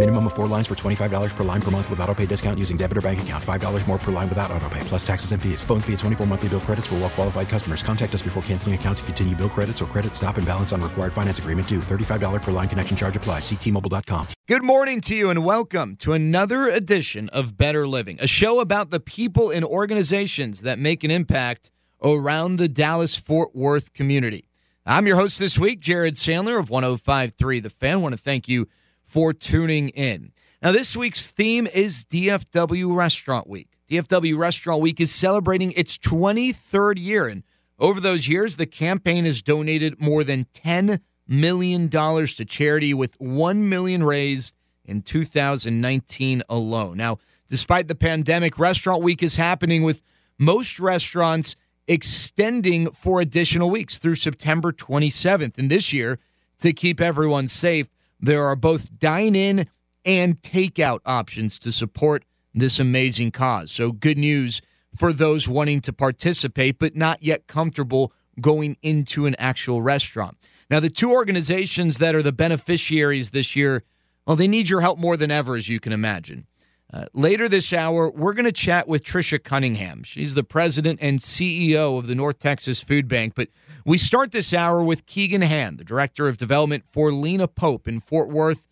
Minimum of four lines for $25 per line per month with auto pay discount using debit or bank account. $5 more per line without auto pay, plus taxes and fees. Phone fee at 24 monthly bill credits for well qualified customers. Contact us before canceling account to continue bill credits or credit stop and balance on required finance agreement due. $35 per line connection charge applies. Ctmobile.com. Good morning to you and welcome to another edition of Better Living, a show about the people and organizations that make an impact around the Dallas Fort Worth community. I'm your host this week, Jared Sandler of 1053 The Fan. I want to thank you for tuning in. Now, this week's theme is DFW Restaurant Week. DFW Restaurant Week is celebrating its 23rd year, and over those years, the campaign has donated more than $10 million to charity, with 1 million raised in 2019 alone. Now, despite the pandemic, Restaurant Week is happening with most restaurants extending for additional weeks through September 27th. And this year, to keep everyone safe, there are both dine in and takeout options to support this amazing cause. So, good news for those wanting to participate but not yet comfortable going into an actual restaurant. Now, the two organizations that are the beneficiaries this year, well, they need your help more than ever, as you can imagine. Uh, later this hour, we're going to chat with Trisha Cunningham. She's the president and CEO of the North Texas Food Bank. But we start this hour with Keegan Hand, the director of development for Lena Pope in Fort Worth.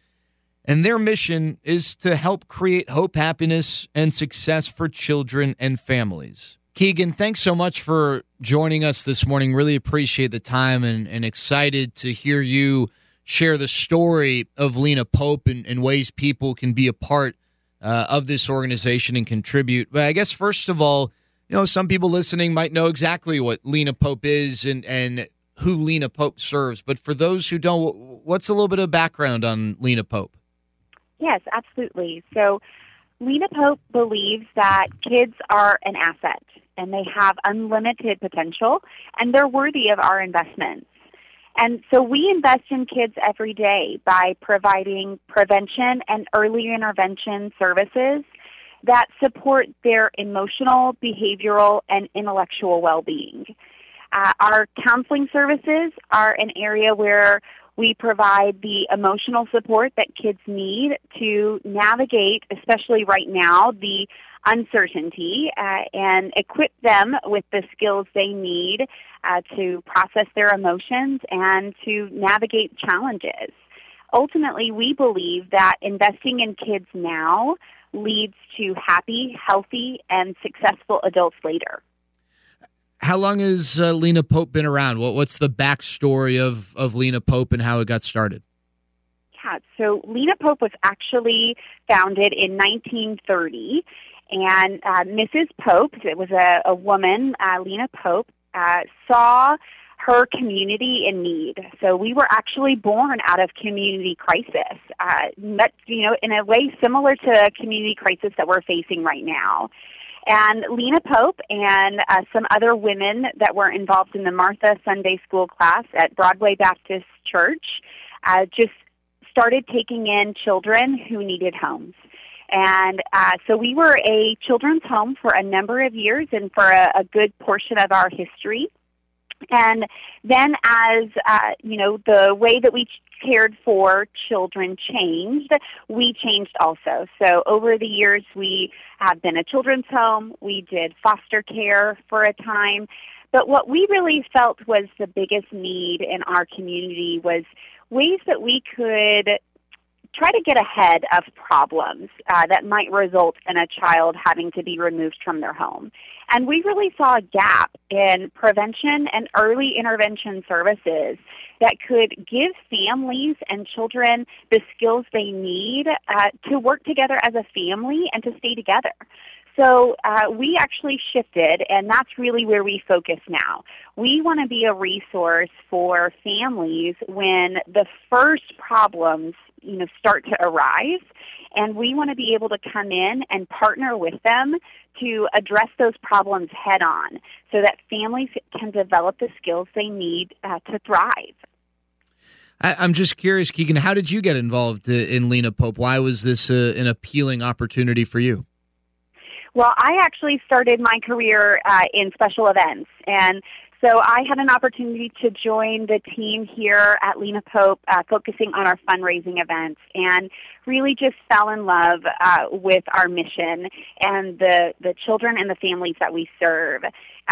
And their mission is to help create hope, happiness, and success for children and families. Keegan, thanks so much for joining us this morning. Really appreciate the time and, and excited to hear you share the story of Lena Pope and, and ways people can be a part uh, of this organization and contribute. But I guess first of all, you know, some people listening might know exactly what Lena Pope is and and who Lena Pope serves. But for those who don't, what's a little bit of background on Lena Pope? Yes, absolutely. So Lena Pope believes that kids are an asset and they have unlimited potential and they're worthy of our investments. And so we invest in kids every day by providing prevention and early intervention services that support their emotional, behavioral, and intellectual well-being. Uh, our counseling services are an area where we provide the emotional support that kids need to navigate, especially right now, the uncertainty uh, and equip them with the skills they need uh, to process their emotions and to navigate challenges. Ultimately, we believe that investing in kids now leads to happy, healthy, and successful adults later. How long has uh, Lena Pope been around? What, what's the backstory of, of Lena Pope and how it got started? Yeah, so Lena Pope was actually founded in 1930, and uh, Mrs. Pope, it was a, a woman, uh, Lena Pope, uh, saw her community in need. So we were actually born out of community crisis, uh, but, you know, in a way similar to community crisis that we're facing right now. And Lena Pope and uh, some other women that were involved in the Martha Sunday School class at Broadway Baptist Church uh, just started taking in children who needed homes. And uh, so we were a children's home for a number of years and for a, a good portion of our history. And then as, uh, you know, the way that we cared for children changed, we changed also. So over the years, we have been a children's home. We did foster care for a time. But what we really felt was the biggest need in our community was ways that we could try to get ahead of problems uh, that might result in a child having to be removed from their home. And we really saw a gap in prevention and early intervention services that could give families and children the skills they need uh, to work together as a family and to stay together. So uh, we actually shifted, and that's really where we focus now. We want to be a resource for families when the first problems, you know, start to arise, and we want to be able to come in and partner with them to address those problems head on, so that families can develop the skills they need uh, to thrive. I, am just curious, Keegan, how did you get involved uh, in Lena Pope? Why was this uh, an appealing opportunity for you? Well, I actually started my career uh, in special events, and so I had an opportunity to join the team here at Lena Pope, uh, focusing on our fundraising events, and really just fell in love uh, with our mission and the the children and the families that we serve.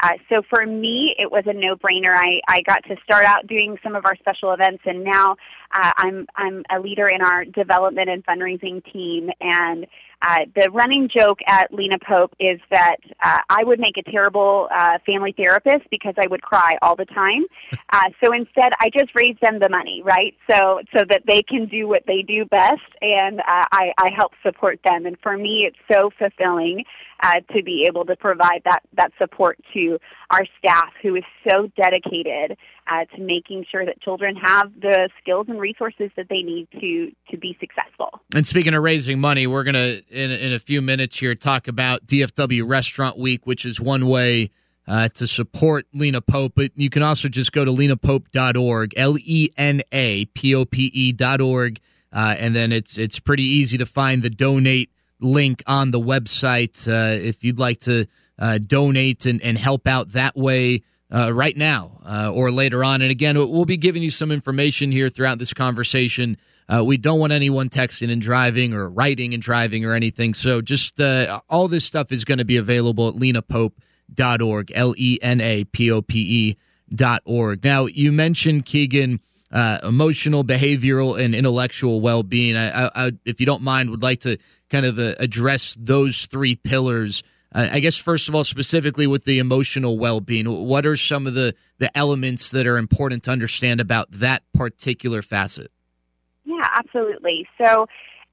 Uh, so for me, it was a no-brainer. I, I got to start out doing some of our special events, and now uh, I'm I'm a leader in our development and fundraising team. And uh, the running joke at Lena Pope is that uh, I would make a terrible uh, family therapist because I would cry all the time. Uh, so instead, I just raise them the money, right? So so that they can do what they do best, and uh, I, I help support them. And for me, it's so fulfilling uh, to be able to provide that, that support to our staff who is so dedicated uh, to making sure that children have the skills and resources that they need to, to be successful. And speaking of raising money, we're to, in, in a few minutes here, talk about DFW Restaurant Week, which is one way uh, to support Lena Pope. But you can also just go to lenapope.org, L E N A P O P E dot org. Uh, and then it's it's pretty easy to find the donate link on the website uh, if you'd like to uh, donate and, and help out that way uh, right now uh, or later on. And again, we'll be giving you some information here throughout this conversation. Uh, we don't want anyone texting and driving or writing and driving or anything. So just uh, all this stuff is going to be available at lenapope.org, L E N A P O P E dot org. Now, you mentioned, Keegan, uh, emotional, behavioral, and intellectual well being. I, I, I, if you don't mind, would like to kind of uh, address those three pillars. I guess first of all, specifically with the emotional well being, what are some of the the elements that are important to understand about that particular facet? Yeah, absolutely. So.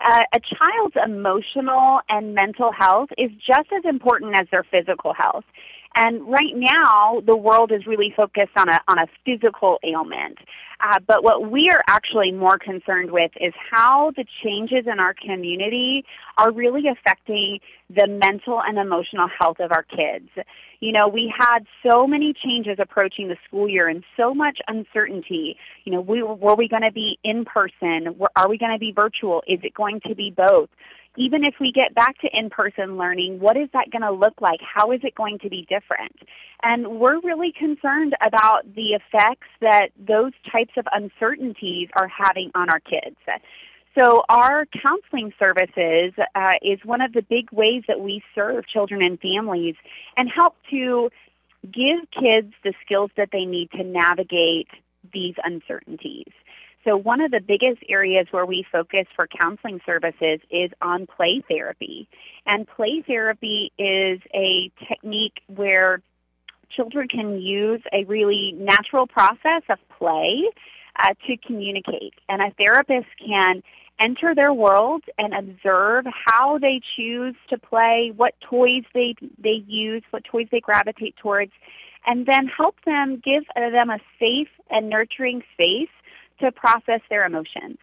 Uh, a child's emotional and mental health is just as important as their physical health. And right now, the world is really focused on a, on a physical ailment. Uh, but what we are actually more concerned with is how the changes in our community are really affecting the mental and emotional health of our kids. You know, we had so many changes approaching the school year and so much uncertainty. You know, we, were we going to be in person? Were, Are we going to be virtual? Is it going to be both? Even if we get back to in-person learning, what is that going to look like? How is it going to be different? And we're really concerned about the effects that those types of uncertainties are having on our kids. So our counseling services uh, is one of the big ways that we serve children and families and help to give kids the skills that they need to navigate these uncertainties. So one of the biggest areas where we focus for counseling services is on play therapy. And play therapy is a technique where children can use a really natural process of play uh, to communicate. And a therapist can enter their world and observe how they choose to play, what toys they, they use, what toys they gravitate towards, and then help them, give them a safe and nurturing space to process their emotions.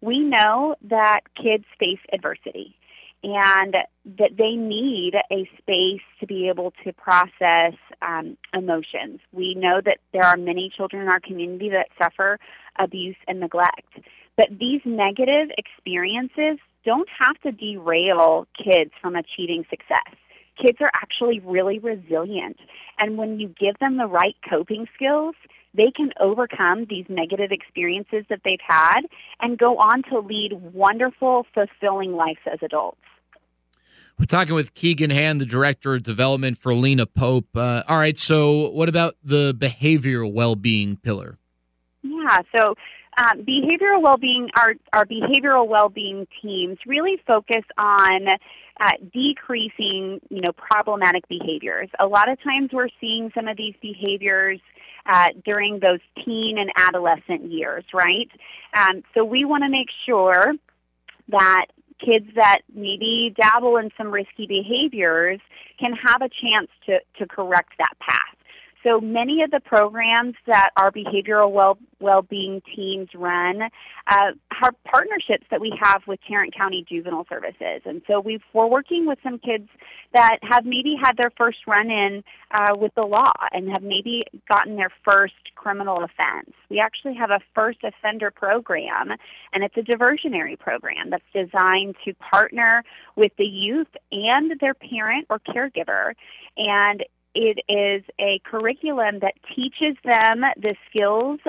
We know that kids face adversity and that they need a space to be able to process um, emotions. We know that there are many children in our community that suffer abuse and neglect. But these negative experiences don't have to derail kids from achieving success. Kids are actually really resilient. And when you give them the right coping skills, they can overcome these negative experiences that they've had and go on to lead wonderful, fulfilling lives as adults. We're talking with Keegan Hand, the director of development for Lena Pope. Uh, all right, so what about the behavioral well being pillar? Yeah, so um, behavioral well-being, our, our behavioral well-being teams really focus on uh, decreasing, you know, problematic behaviors. A lot of times we're seeing some of these behaviors uh, during those teen and adolescent years, right? Um, so we want to make sure that kids that maybe dabble in some risky behaviors can have a chance to, to correct that path. So many of the programs that our behavioral well well-being teams run uh, are partnerships that we have with Tarrant County Juvenile Services. And so we are working with some kids that have maybe had their first run-in uh, with the law and have maybe gotten their first criminal offense. We actually have a first offender program, and it's a diversionary program that's designed to partner with the youth and their parent or caregiver. And it is a curriculum that teaches them the skills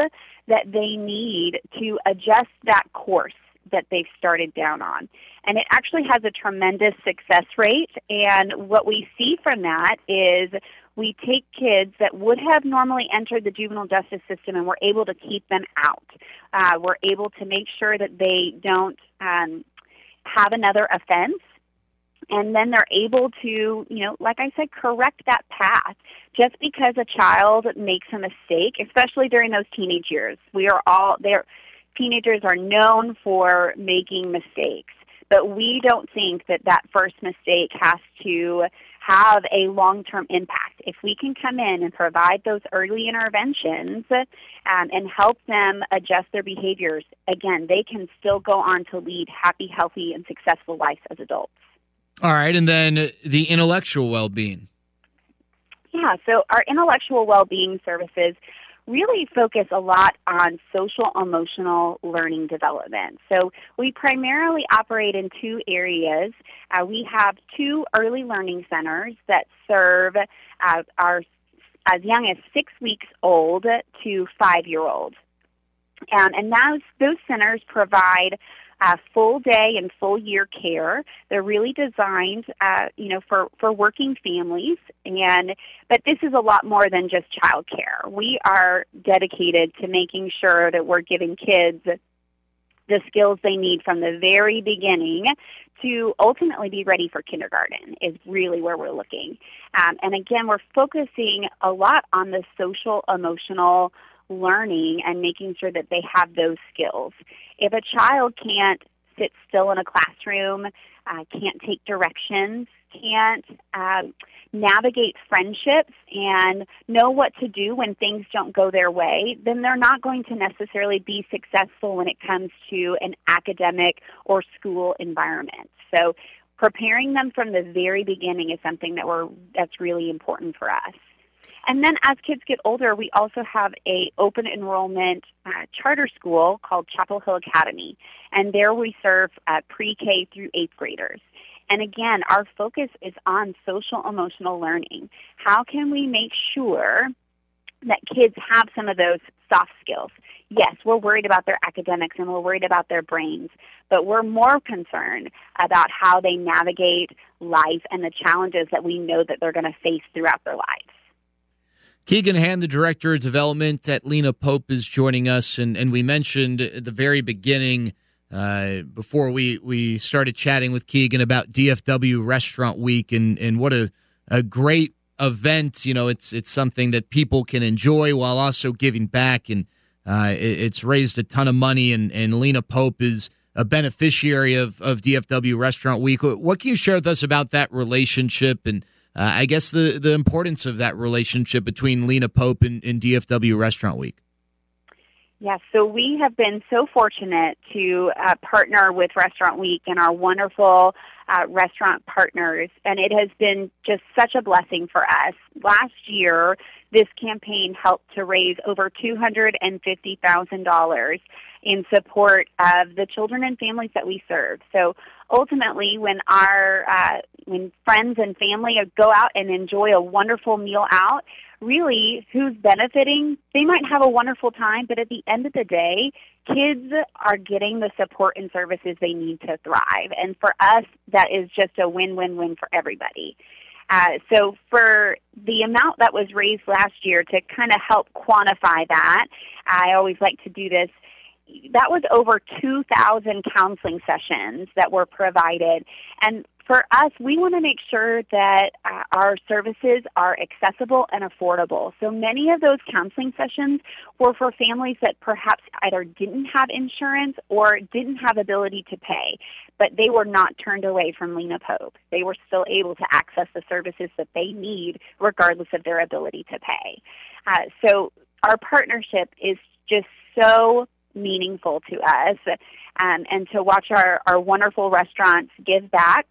that they need to adjust that course that they've started down on. And it actually has a tremendous success rate. And what we see from that is we take kids that would have normally entered the juvenile justice system and we're able to keep them out. Uh, we're able to make sure that they don't um, have another offense and then they're able to, you know, like I said, correct that path. Just because a child makes a mistake, especially during those teenage years, we are all there. Teenagers are known for making mistakes, but we don't think that that first mistake has to have a long-term impact. If we can come in and provide those early interventions um, and help them adjust their behaviors, again, they can still go on to lead happy, healthy, and successful lives as adults. All right, and then the intellectual well-being. Yeah, so our intellectual well-being services really focus a lot on social emotional learning development. So we primarily operate in two areas. Uh, we have two early learning centers that serve uh, our as young as six weeks old to five-year-olds. Um, and those, those centers provide uh, full day and full year care. They're really designed, uh, you know, for, for working families. And but this is a lot more than just child care. We are dedicated to making sure that we're giving kids the skills they need from the very beginning to ultimately be ready for kindergarten is really where we're looking. Um, and again, we're focusing a lot on the social emotional learning and making sure that they have those skills. If a child can't sit still in a classroom, uh, can't take directions, can't uh, navigate friendships and know what to do when things don't go their way, then they're not going to necessarily be successful when it comes to an academic or school environment. So preparing them from the very beginning is something that we're that's really important for us. And then as kids get older, we also have a open enrollment uh, charter school called Chapel Hill Academy. And there we serve uh, pre-K through eighth graders. And again, our focus is on social emotional learning. How can we make sure that kids have some of those soft skills? Yes, we're worried about their academics and we're worried about their brains, but we're more concerned about how they navigate life and the challenges that we know that they're going to face throughout their lives. Keegan Hand, the director of development at Lena Pope, is joining us, and, and we mentioned at the very beginning uh, before we, we started chatting with Keegan about DFW Restaurant Week and, and what a, a great event. You know, it's it's something that people can enjoy while also giving back, and uh, it, it's raised a ton of money. And, and Lena Pope is a beneficiary of, of DFW Restaurant Week. What can you share with us about that relationship and uh, I guess the the importance of that relationship between Lena Pope and, and DFW Restaurant Week. Yes, so we have been so fortunate to uh, partner with Restaurant Week and our wonderful uh, restaurant partners, and it has been just such a blessing for us. Last year, this campaign helped to raise over $250,000 in support of the children and families that we serve. So ultimately, when our uh, when friends and family go out and enjoy a wonderful meal out, really who's benefiting? They might have a wonderful time, but at the end of the day, kids are getting the support and services they need to thrive. And for us, that is just a win-win-win for everybody. Uh, so for the amount that was raised last year to kind of help quantify that, I always like to do this that was over 2,000 counseling sessions that were provided. And for us, we want to make sure that uh, our services are accessible and affordable. So many of those counseling sessions were for families that perhaps either didn't have insurance or didn't have ability to pay, but they were not turned away from Lena Pope. They were still able to access the services that they need regardless of their ability to pay. Uh, so our partnership is just so meaningful to us um, and to watch our, our wonderful restaurants give back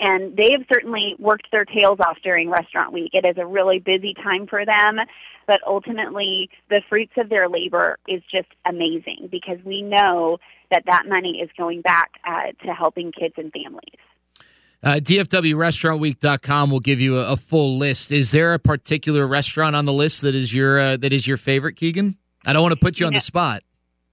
and they have certainly worked their tails off during restaurant week. It is a really busy time for them, but ultimately the fruits of their labor is just amazing because we know that that money is going back uh, to helping kids and families. Uh, DFWRestaurantWeek.com will give you a, a, full list. Is there a particular restaurant on the list that is your uh, that is your favorite, Keegan? I don't want to put you on the spot.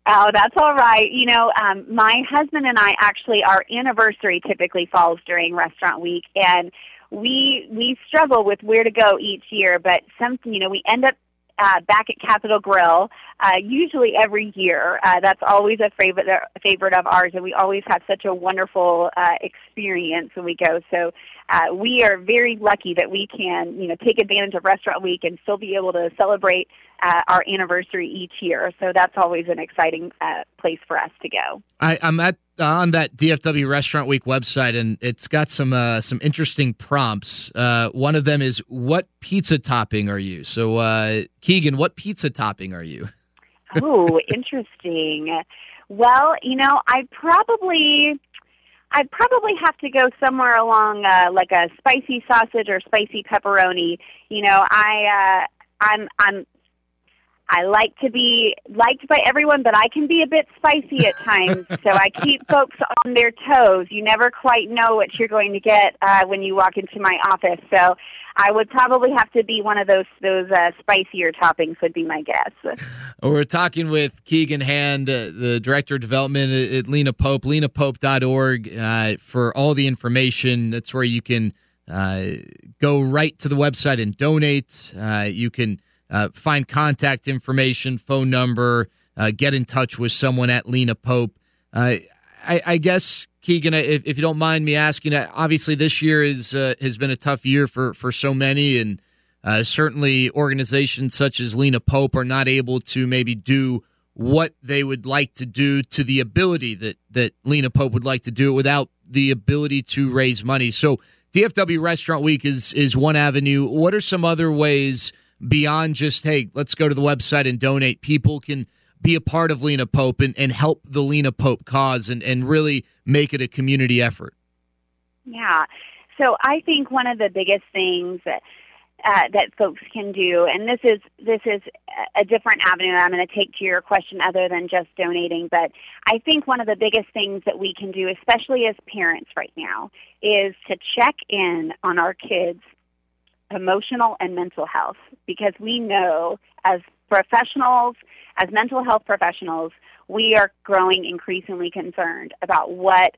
Oh, that's all right. You know, um, my husband and I actually our anniversary typically falls during restaurant week, and we we struggle with where to go each year. But some, you know, we end up uh, back at Capital Grille, uh, usually every year. Uh, that's always a favorite a favorite of ours, and we always have such a wonderful uh, experience when we go. So uh, we are very lucky that we can, you know, take advantage of Restaurant Week and still be able to celebrate uh, our anniversary each year. So that's always an exciting uh, place for us to go. I, I, am at on that DFW Restaurant Week website, and it's got some uh, some interesting prompts. Uh, one of them is, "What pizza topping are you?" So, uh, Keegan, what pizza topping are you? oh, interesting. Well, you know, I probably I'd probably have to go somewhere along uh, like a spicy sausage or spicy pepperoni. You know, I uh, I'm I'm I like to be liked by everyone, but I can be a bit spicy at times. so I keep folks on their toes. You never quite know what you're going to get uh, when you walk into my office. So I would probably have to be one of those those uh, spicier toppings. Would be my guess. We're talking with Keegan Hand, uh, the director of development at Lena Pope, lenapope.org, uh, for all the information. That's where you can uh, go right to the website and donate. Uh, you can uh, find contact information, phone number, uh, get in touch with someone at Lena Pope. Uh, I, I, guess Keegan, if, if, you don't mind me asking, uh, obviously this year is uh, has been a tough year for for so many, and uh, certainly organizations such as Lena Pope are not able to maybe do what they would like to do to the ability that that Lena Pope would like to do it without the ability to raise money. So DFW Restaurant Week is is one avenue. What are some other ways? Beyond just, hey, let's go to the website and donate. People can be a part of Lena Pope and, and help the Lena Pope cause and, and really make it a community effort. Yeah. So I think one of the biggest things that uh, that folks can do, and this is this is a different avenue I'm going to take to your question other than just donating. But I think one of the biggest things that we can do, especially as parents right now, is to check in on our kids emotional and mental health because we know as professionals, as mental health professionals, we are growing increasingly concerned about what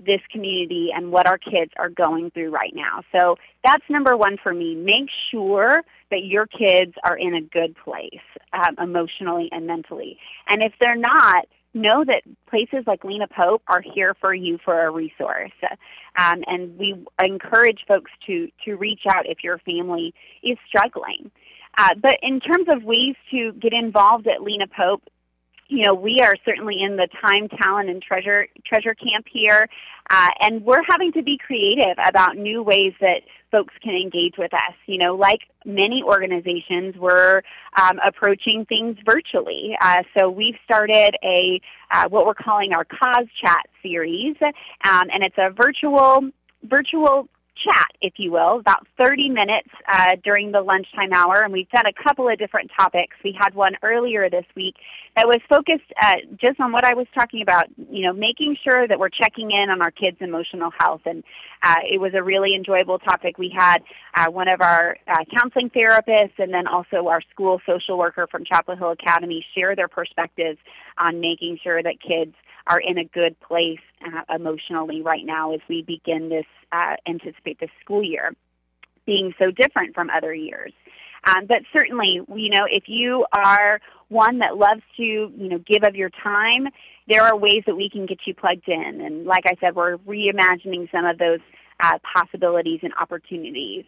this community and what our kids are going through right now. So that's number one for me. Make sure that your kids are in a good place um, emotionally and mentally. And if they're not, know that places like Lena Pope are here for you for a resource. Um, and we encourage folks to, to reach out if your family is struggling. Uh, but in terms of ways to get involved at Lena Pope, you know, we are certainly in the time, talent, and treasure treasure camp here, uh, and we're having to be creative about new ways that folks can engage with us. You know, like many organizations, we're um, approaching things virtually. Uh, so we've started a uh, what we're calling our Cause Chat series, um, and it's a virtual virtual chat, if you will, about 30 minutes uh, during the lunchtime hour, and we've done a couple of different topics. We had one earlier this week that was focused uh, just on what I was talking about, you know, making sure that we're checking in on our kids' emotional health, and uh, it was a really enjoyable topic. We had uh, one of our uh, counseling therapists and then also our school social worker from Chapel Hill Academy share their perspectives on making sure that kids are in a good place uh, emotionally right now as we begin this uh, anticipate this school year being so different from other years. Um, but certainly, you know, if you are one that loves to, you know, give of your time, there are ways that we can get you plugged in. And like I said, we're reimagining some of those uh, possibilities and opportunities.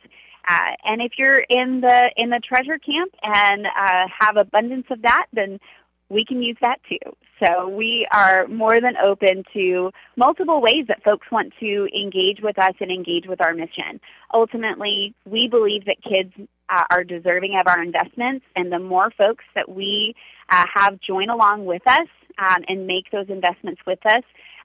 Uh, and if you're in the in the treasure camp and uh, have abundance of that, then we can use that too. So we are more than open to multiple ways that folks want to engage with us and engage with our mission. Ultimately, we believe that kids uh, are deserving of our investments, and the more folks that we uh, have join along with us um, and make those investments with us,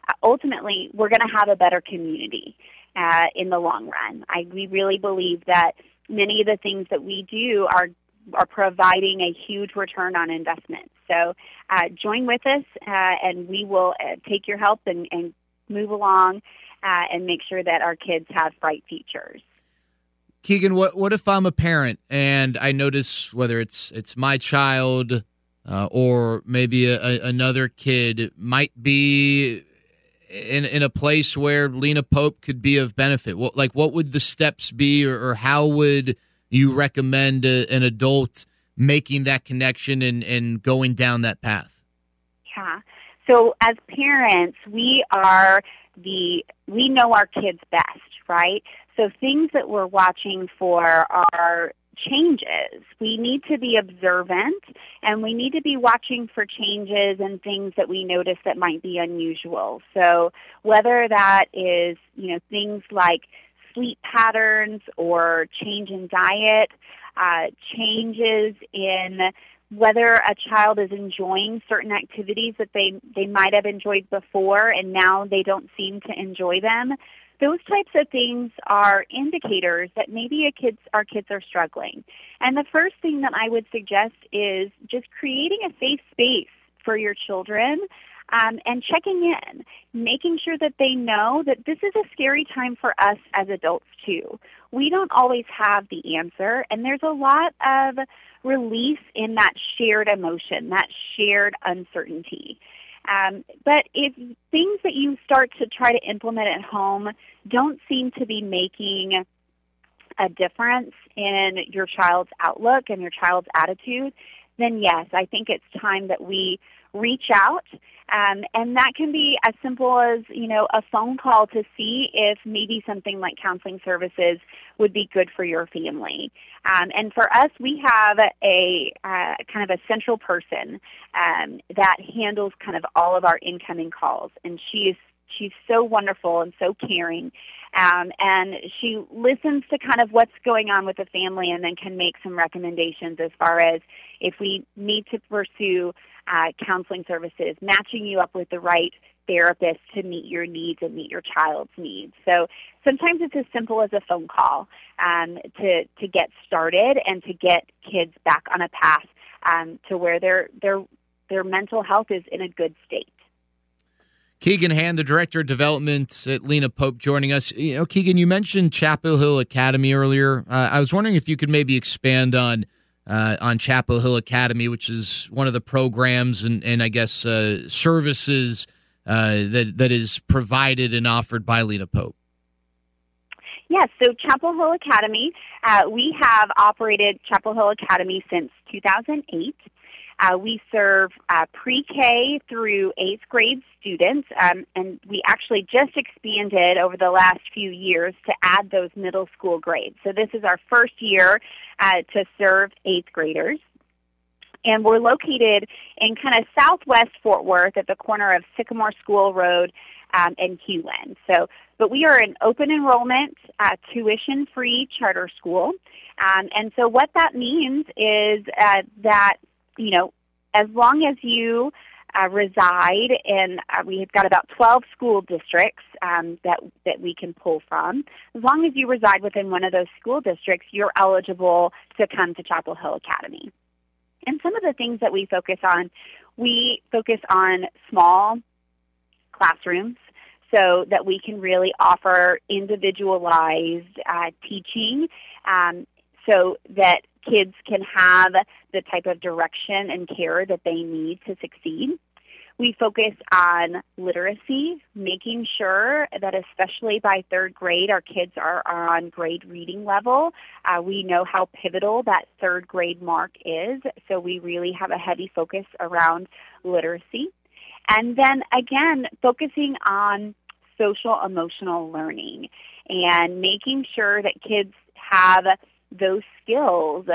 uh, ultimately we're going to have a better community uh, in the long run. I, we really believe that many of the things that we do are are providing a huge return on investment. So uh, join with us, uh, and we will uh, take your help and, and move along uh, and make sure that our kids have bright futures. Keegan, what what if I'm a parent and I notice whether it's it's my child uh, or maybe a, a, another kid might be in in a place where Lena Pope could be of benefit? What like what would the steps be, or, or how would you recommend a, an adult making that connection and, and going down that path? Yeah. So as parents, we are the we know our kids best, right? So things that we're watching for are changes. We need to be observant and we need to be watching for changes and things that we notice that might be unusual. So whether that is, you know, things like sleep patterns or change in diet, uh, changes in whether a child is enjoying certain activities that they, they might have enjoyed before and now they don't seem to enjoy them. Those types of things are indicators that maybe kids, our kids are struggling. And the first thing that I would suggest is just creating a safe space for your children um, and checking in, making sure that they know that this is a scary time for us as adults too. We don't always have the answer, and there's a lot of release in that shared emotion, that shared uncertainty. Um, but if things that you start to try to implement at home don't seem to be making a difference in your child's outlook and your child's attitude, then yes, I think it's time that we reach out um, and that can be as simple as, you know, a phone call to see if maybe something like counseling services would be good for your family. Um, and for us, we have a uh, kind of a central person um, that handles kind of all of our incoming calls. And she is she's so wonderful and so caring. Um, and she listens to kind of what's going on with the family and then can make some recommendations as far as if we need to pursue uh, counseling services, matching you up with the right therapist to meet your needs and meet your child's needs. So sometimes it's as simple as a phone call um, to to get started and to get kids back on a path um, to where their their their mental health is in a good state. Keegan Hand, the director of development at Lena Pope, joining us. You know, Keegan, you mentioned Chapel Hill Academy earlier. Uh, I was wondering if you could maybe expand on uh, on Chapel Hill Academy, which is one of the programs and, and I guess uh, services uh, that that is provided and offered by Lena Pope. Yes, so Chapel Hill Academy, uh, we have operated Chapel Hill Academy since 2008. Uh, we serve uh, pre-K through eighth grade students, um, and we actually just expanded over the last few years to add those middle school grades. So this is our first year uh, to serve eighth graders. And we're located in kind of southwest Fort Worth at the corner of Sycamore School Road um, and Hulen. So, but we are an open enrollment, uh, tuition-free charter school. Um, and so what that means is uh, that you know, as long as you uh, reside in, uh, we've got about 12 school districts um, that, that we can pull from. As long as you reside within one of those school districts, you're eligible to come to Chapel Hill Academy. And some of the things that we focus on, we focus on small classrooms so that we can really offer individualized uh, teaching um, so that kids can have the type of direction and care that they need to succeed. We focus on literacy, making sure that especially by third grade, our kids are, on grade reading level. Uh, we know how pivotal that third grade mark is, so we really have a heavy focus around literacy. And then again, focusing on social emotional learning and making sure that kids have those skills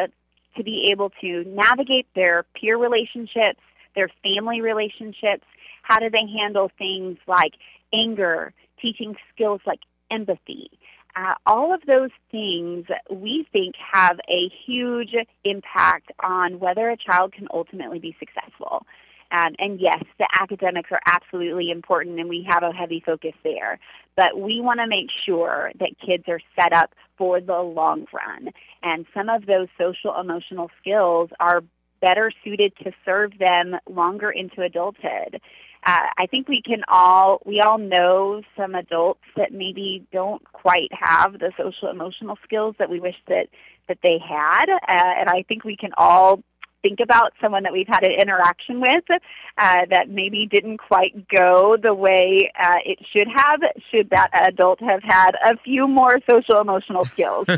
to be able to navigate their peer relationships, their family relationships? How do they handle things like anger, teaching skills like empathy? Uh, all of those things we think have a huge impact on whether a child can ultimately be successful. Um, and yes, the academics are absolutely important, and we have a heavy focus there. But we want to make sure that kids are set up for the long run. And some of those social emotional skills are better suited to serve them longer into adulthood. Uh, I think we can all we all know some adults that maybe don't quite have the social emotional skills that we wish that that they had, uh, and I think we can all think about someone that we've had an interaction with uh, that maybe didn't quite go the way uh, it should have, should that adult have had a few more social emotional skills.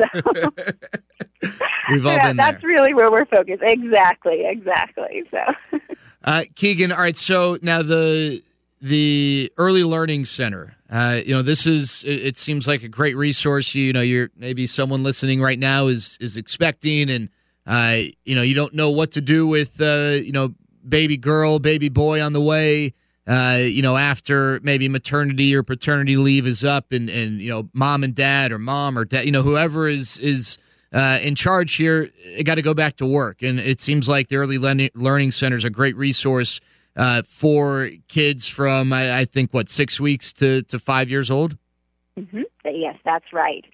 We've all yeah, been That's there. really where we're focused. Exactly, exactly. So, Uh, Keegan, all right. So now the the early learning center. Uh, you know, this is it, it seems like a great resource. You, you know, you're maybe someone listening right now is is expecting, and uh, you know, you don't know what to do with uh, you know, baby girl, baby boy on the way. Uh, you know, after maybe maternity or paternity leave is up, and and you know, mom and dad or mom or dad, you know, whoever is is uh, in charge here, got to go back to work. And it seems like the early learning, center is a great resource uh, for kids from, I, I, think, what, six weeks to, to five years old? Mm-hmm. Yes, that's right.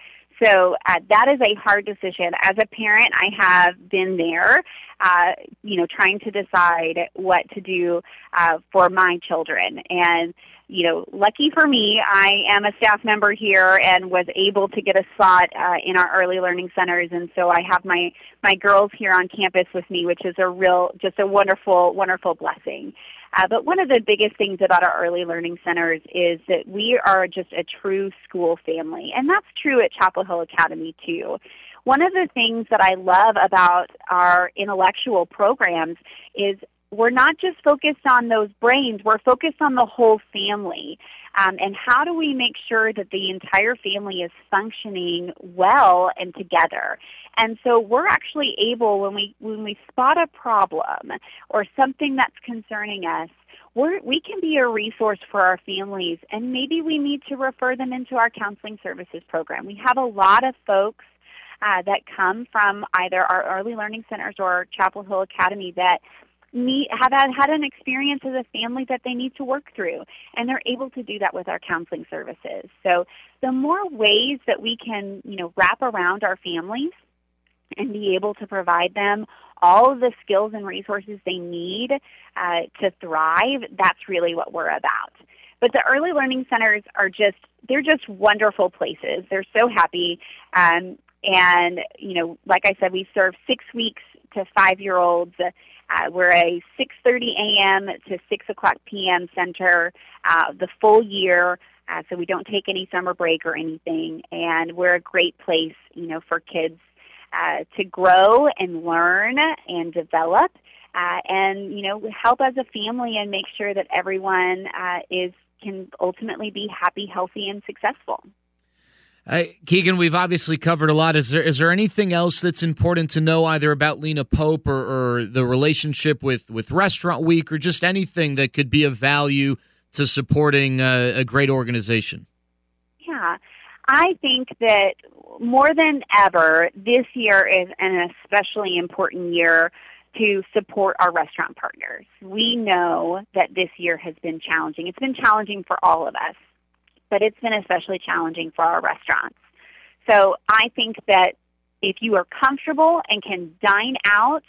So uh, that is a hard decision. As a parent, I have been there, uh, you know, trying to decide what to do uh, for my children. And you know, lucky for me, I am a staff member here and was able to get a spot uh, in our early learning centers, and so I have my my girls here on campus with me, which is a real, just a wonderful, wonderful blessing. Uh, but one of the biggest things about our early learning centers is that we are just a true school family, and that's true at Chapel Hill Academy too. One of the things that I love about our intellectual programs is we're not just focused on those brains, we're focused on the whole family. Um, and how do we make sure that the entire family is functioning well and together? And so we're actually able, when we, when we spot a problem or something that's concerning us, we're, we can be a resource for our families, and maybe we need to refer them into our counseling services program. We have a lot of folks uh, that come from either our early learning centers or Chapel Hill Academy that have had, an experience as a family that they need to work through, and they're able to do that with our counseling services. So the more ways that we can, you know, wrap around our families and be able to provide them all of the skills and resources they need uh, to thrive, that's really what we're about. But the early learning centers are just, they're just wonderful places. They're so happy. Um, and, you know, like I said, we serve six weeks to five-year-olds. Uh, we're a 6.30 a.m. to 6 o'clock p.m. center uh, the full year, uh, so we don't take any summer break or anything. And we're a great place, you know, for kids uh, to grow and learn and develop uh, and, you know, help as a family and make sure that everyone uh, is can ultimately be happy, healthy, and successful. Uh, Keegan, we've obviously covered a lot. Is there is there anything else that's important to know, either about Lena Pope or, or the relationship with with Restaurant Week, or just anything that could be of value to supporting uh, a great organization? Yeah, I think that more than ever, this year is an especially important year to support our restaurant partners. We know that this year has been challenging. It's been challenging for all of us but it's been especially challenging for our restaurants. So I think that if you are comfortable and can dine out,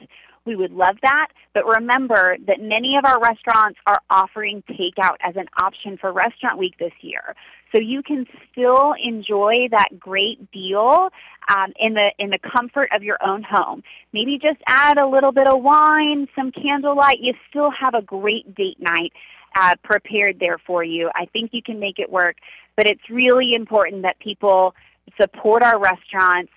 we would love that. But remember that many of our restaurants are offering takeout as an option for Restaurant Week this year. So you can still enjoy that great deal um, in the in the comfort of your own home. Maybe just add a little bit of wine, some candlelight. You still have a great date night uh, prepared there for you. I think you can make it work, but it's really important that people support our restaurants,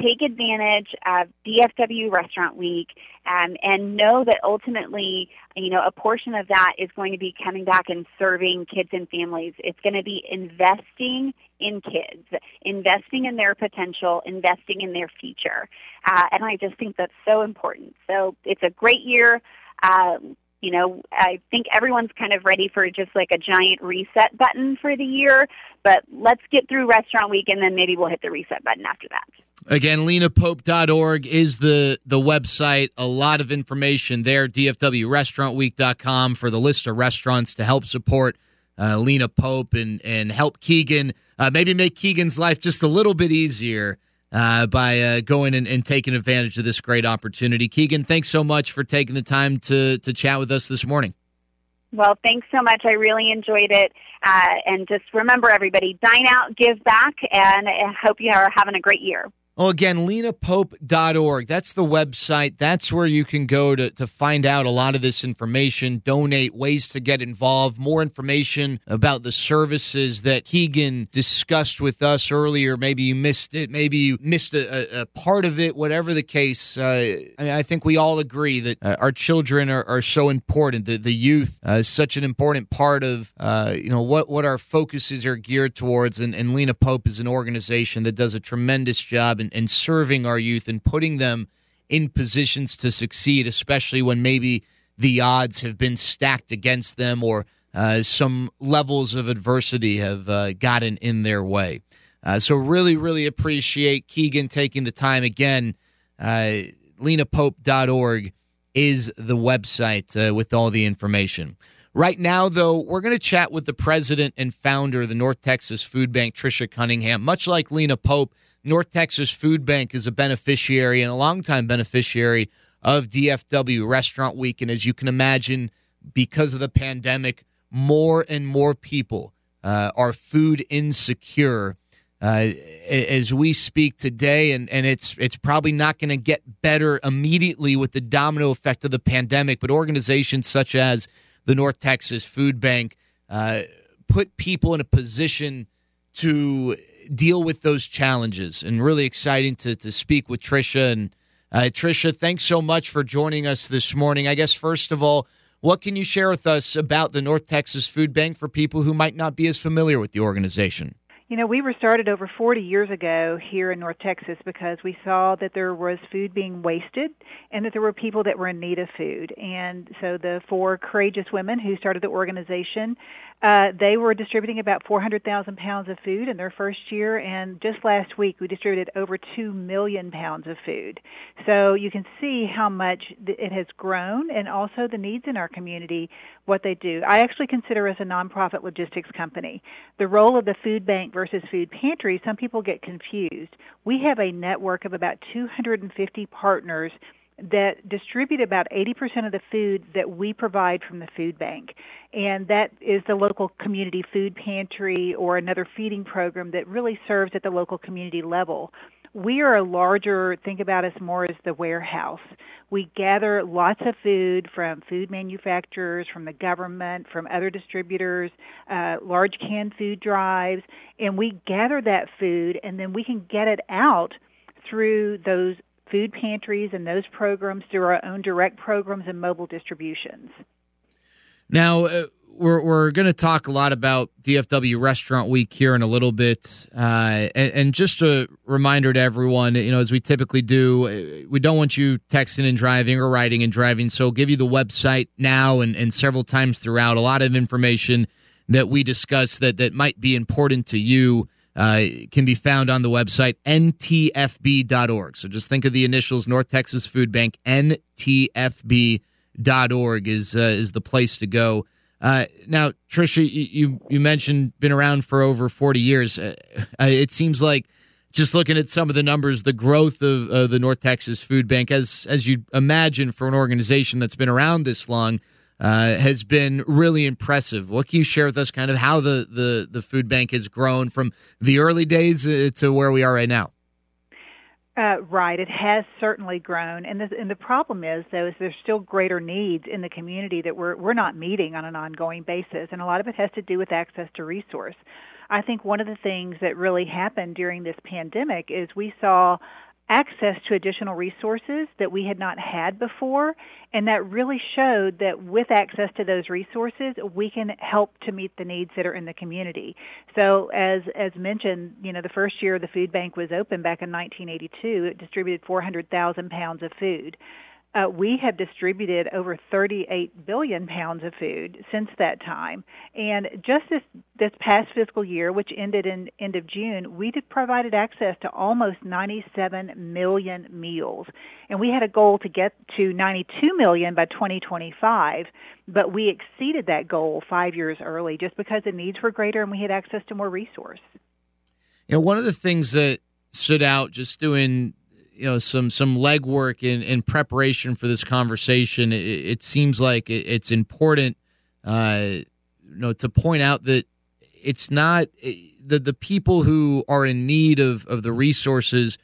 take advantage of DFW Restaurant Week, um, and know that ultimately, you know, a portion of that is going to be coming back and serving kids and families. It's going to be investing in kids, investing in their potential, investing in their future. Uh, and I just think that's so important. So it's a great year. Um, you know, I think everyone's kind of ready for just like a giant reset button for the year, but let's get through restaurant week and then maybe we'll hit the reset button after that. Again, lenapope.org is the, the website. A lot of information there. DFWRestaurantWeek.com for the list of restaurants to help support uh, Lena Pope and, and help Keegan, uh, maybe make Keegan's life just a little bit easier uh, by uh, going and, and, taking advantage of this great opportunity. Keegan, thanks so much for taking the time to, to chat with us this morning. Well, thanks so much. I really enjoyed it. Uh, and just remember, everybody, dine out, give back, and I hope you are having a great year. Well, again, lenapope.org. That's the website. That's where you can go to, to find out a lot of this information, donate, ways to get involved, more information about the services that Keegan discussed with us earlier. Maybe you missed it. Maybe you missed a, a, a part of it, whatever the case. Uh, I, I, think we all agree that uh, our children are, are, so important. The, the youth uh, is such an important part of uh, you know what, what our focuses are geared towards. And, and Lena Pope is an organization that does a tremendous job in and, serving our youth and putting them in positions to succeed, especially when maybe the odds have been stacked against them or uh, some levels of adversity have uh, gotten in their way. Uh, so, really, really appreciate Keegan taking the time again. Uh, LenaPope.org is the website uh, with all the information. Right now, though, we're going to chat with the president and founder of the North Texas Food Bank, Trisha Cunningham. Much like Lena Pope, North Texas Food Bank is a beneficiary and a longtime beneficiary of DFW Restaurant Week. And as you can imagine, because of the pandemic, more and more people uh, are food insecure. Uh, as we speak today, and, and it's it's probably not going to get better immediately with the domino effect of the pandemic. But organizations such as the North Texas Food Bank uh, put people in a position to deal with those challenges. And really exciting to to speak with Trisha. And uh, Trisha, thanks so much for joining us this morning. I guess first of all, what can you share with us about the North Texas Food Bank for people who might not be as familiar with the organization? You know, we were started over 40 years ago here in North Texas because we saw that there was food being wasted and that there were people that were in need of food. And so the four courageous women who started the organization uh, they were distributing about 400,000 pounds of food in their first year, and just last week we distributed over 2 million pounds of food. So you can see how much it has grown and also the needs in our community, what they do. I actually consider us a nonprofit logistics company. The role of the food bank versus food pantry, some people get confused. We have a network of about 250 partners that distribute about 80% of the food that we provide from the food bank. And that is the local community food pantry or another feeding program that really serves at the local community level. We are a larger, think about us more as the warehouse. We gather lots of food from food manufacturers, from the government, from other distributors, uh, large canned food drives, and we gather that food and then we can get it out through those food pantries and those programs through our own direct programs and mobile distributions. Now, uh, we're, we're going to talk a lot about DFW Restaurant Week here in a little bit. Uh, and, and, just a reminder to everyone, you know, as we typically do, uh, we don't want you texting and driving or writing and driving. So give you the website now and, and several times throughout. A lot of information that we discuss that, that might be important to you uh, can be found on the website ntfb.org. So just think of the initials North Texas Food Bank, ntfb.org is, uh, is the place to go. Uh, now, Trisha, you, you mentioned been around for over 40 years. Uh, uh, it seems like just looking at some of the numbers, the growth of the North Texas Food Bank, as as you imagine for an organization that's been around this long, uh, has been really impressive. What can you share with us, kind of how the, the, the food bank has grown from the early days uh, to where we are right now? Uh, right. It has certainly grown, and the, and the problem is, though, is there's still greater needs in the community that we're we're not meeting on an ongoing basis, and a lot of it has to do with access to resource. I think one of the things that really happened during this pandemic is we saw access to additional resources that we had not had before. And that really showed that with access to those resources, we can help to meet the needs that are in the community. So as, as mentioned, you know, the first year the food bank was open back in 1982, it distributed 400,000 pounds of food. Uh, we have distributed over 38 billion pounds of food since that time. And just this, this past fiscal year, which ended in end of June, we did provided access to almost 97 million meals. And we had a goal to get to 92 million by 2025, but we exceeded that goal five years early just because the needs were greater and we had access to more resource. You know, one of the things that stood out just doing you know some some legwork in, in preparation for this conversation. It, it seems like it, it's important, uh, you know, to point out that it's not the the people who are in need of of the resources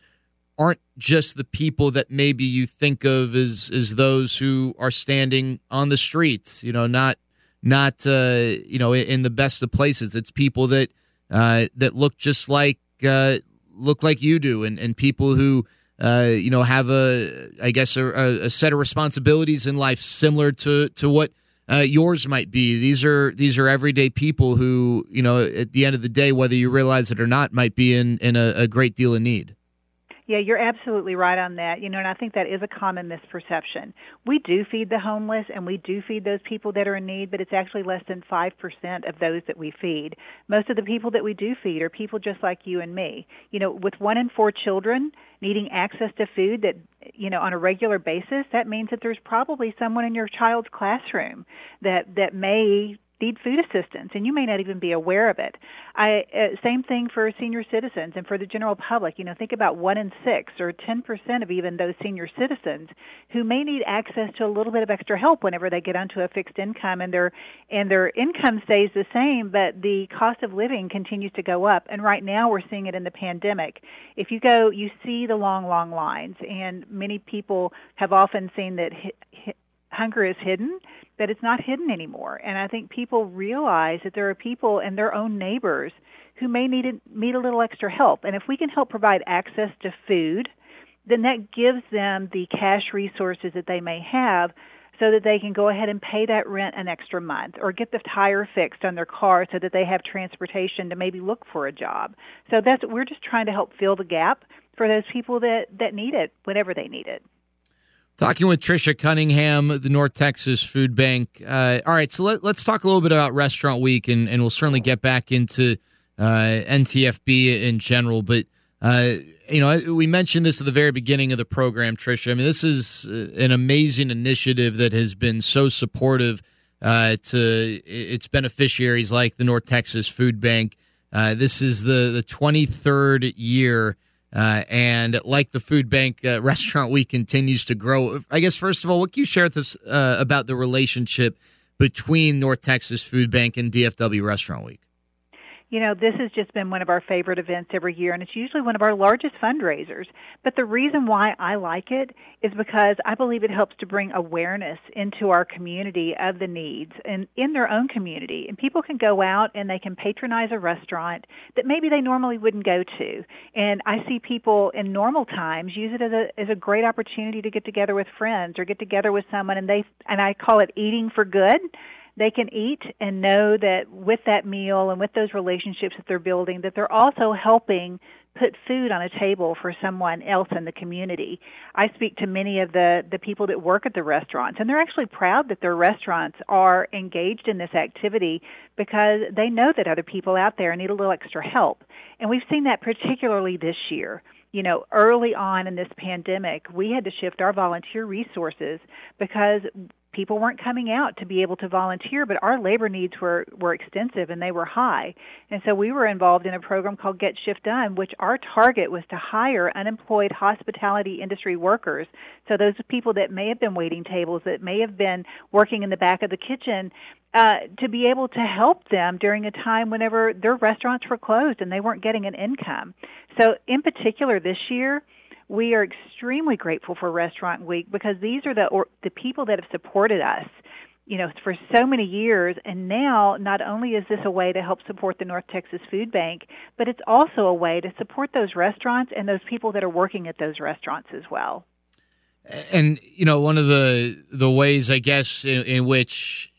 aren't just the people that maybe you think of as as those who are standing on the streets. You know, not not uh, you know in the best of places. It's people that uh, that look just like uh, look like you do, and and people who uh, you know, have a, I guess, a, a, set of responsibilities in life similar to to what uh, yours might be. These are these are everyday people who, you know, at the end of the day, whether you realize it or not, might be in in a, a great deal of need. Yeah, you're absolutely right on that. You know, and I think that is a common misperception. We do feed the homeless and we do feed those people that are in need, but it's actually less than 5% of those that we feed. Most of the people that we do feed are people just like you and me. You know, with one in four children needing access to food that, you know, on a regular basis, that means that there's probably someone in your child's classroom that, that may need food assistance, and you may not even be aware of it. I, uh, same thing for senior citizens and for the general public. You know, think about one in six or 10% of even those senior citizens who may need access to a little bit of extra help whenever they get onto a fixed income and their and their income stays the same, but the cost of living continues to go up. And right now we're seeing it in the pandemic. If you go, you see the long, long lines, and many people have often seen that hunger is hidden that it's not hidden anymore. And I think people realize that there are people and their own neighbors who may need a, need a little extra help. And if we can help provide access to food, then that gives them the cash resources that they may have so that they can go ahead and pay that rent an extra month or get the tire fixed on their car so that they have transportation to maybe look for a job. So that's we're just trying to help fill the gap for those people that that need it whenever they need it. Talking with Trisha Cunningham, the North Texas Food Bank. Uh, all right, so let, us talk a little bit about Restaurant Week, and, and we'll certainly get back into uh, NTFB in general. But uh, you know, we mentioned this at the very beginning of the program, Trisha. I mean, this is uh, an amazing initiative that has been so supportive uh, to its beneficiaries, like the North Texas Food Bank. Uh, this is the the 23rd year uh, and like the food bank, uh, Restaurant Week continues to grow. I guess, first of all, what can you share with us uh, about the relationship between North Texas Food Bank and DFW Restaurant Week? You know, this has just been one of our favorite events every year, and it's usually one of our largest fundraisers. But the reason why I like it is because I believe it helps to bring awareness into our community of the needs and in their own community. And people can go out and they can patronize a restaurant that maybe they normally wouldn't go to. And I see people in normal times use it as a as a great opportunity to get together with friends or get together with someone, and they and I call it eating for good they can eat and know that with that meal and with those relationships that they're building, that they're also helping put food on a table for someone else in the community. I speak to many of the, the people that work at the restaurants, and they're actually proud that their restaurants are engaged in this activity because they know that other people out there need a little extra help. And we've seen that particularly this year you know, early on in this pandemic, we had to shift our volunteer resources because people weren't coming out to be able to volunteer, but our labor needs were, were extensive and they were high. And so we were involved in a program called Get Shift Done, which our target was to hire unemployed hospitality industry workers. So those people that may have been waiting tables, that may have been working in the back of the kitchen, uh, to be able to help them during a time whenever their restaurants were closed and they weren't getting an income. So in particular this year, we are extremely grateful for Restaurant Week because these are the or, the people that have supported us you know, for so many years. And now, not only is this a way to help support the North Texas Food Bank, but it's also a way to support those restaurants and those people that are working at those restaurants as well. And you know, one of the the ways, I guess, in, in which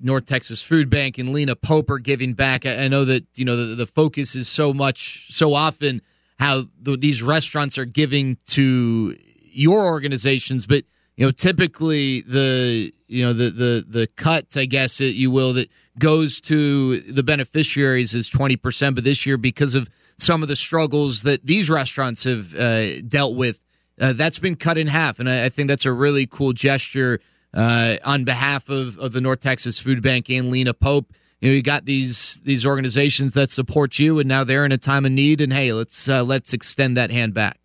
North Texas Food Bank and Lena Pope are giving back. I, I know that you know the, the, focus is so much, so often how the, these restaurants are giving to your organizations, but you know, typically the you know the the the cut, I guess it, you will, that goes to the beneficiaries is twenty percent. But this year, because of some of the struggles that these restaurants have uh, dealt with, uh, that's been cut in half, and I, I, think that's a really cool gesture uh, on behalf of, of the North Texas Food Bank and Lena Pope. You know, you got these these organizations that support you, and now they're in a time of need. And hey, let's uh, let's extend that hand back.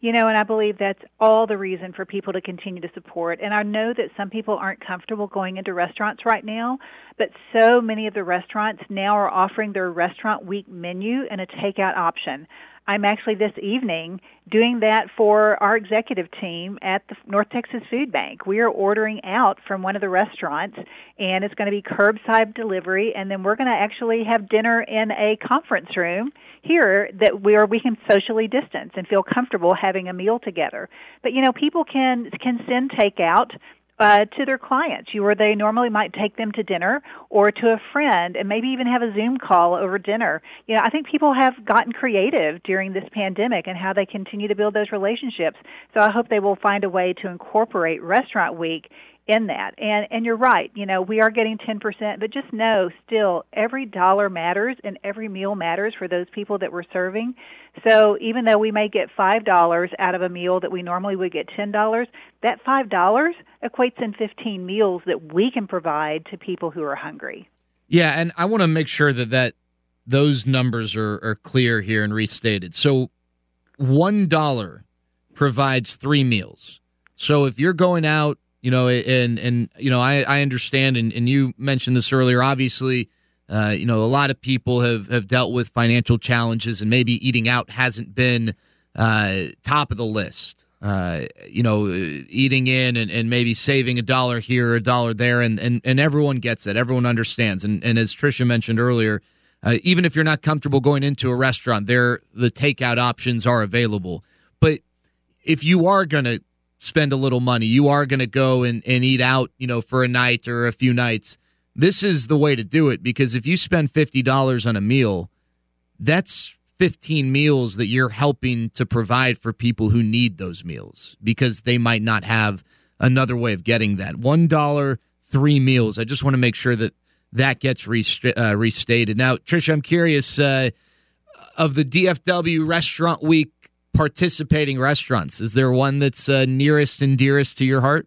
You know, and I believe that's all the reason for people to continue to support. And I know that some people aren't comfortable going into restaurants right now, but so many of the restaurants now are offering their restaurant week menu and a takeout option. I'm actually this evening doing that for our executive team at the North Texas Food Bank. We are ordering out from one of the restaurants and it's going to be curbside delivery and then we're going to actually have dinner in a conference room here that where we can socially distance and feel comfortable having a meal together. But you know, people can can send takeout uh, to their clients, you, where they normally might take them to dinner or to a friend and maybe even have a Zoom call over dinner. You know, I think people have gotten creative during this pandemic and how they continue to build those relationships. So I hope they will find a way to incorporate Restaurant Week in that. And and you're right, you know, we are getting 10%, but just know still every dollar matters and every meal matters for those people that we're serving. So even though we may get $5 out of a meal that we normally would get $10, that $5 equates in 15 meals that we can provide to people who are hungry. Yeah, and I want to make sure that that those numbers are, are clear here and restated. So $1 provides 3 meals. So if you're going out you know, and and you know, I I understand, and, and you mentioned this earlier. Obviously, uh, you know, a lot of people have have dealt with financial challenges, and maybe eating out hasn't been uh, top of the list. Uh, you know, eating in and, and maybe saving a dollar here, a dollar there, and, and and everyone gets it. Everyone understands. And and as Trisha mentioned earlier, uh, even if you're not comfortable going into a restaurant, there the takeout options are available. But if you are going to spend a little money, you are going to go and, and eat out, you know, for a night or a few nights, this is the way to do it because if you spend $50 on a meal, that's 15 meals that you're helping to provide for people who need those meals because they might not have another way of getting that. $1, three meals. I just want to make sure that that gets rest- uh, restated. Now, Trisha, I'm curious uh, of the DFW Restaurant Week participating restaurants? Is there one that's uh, nearest and dearest to your heart?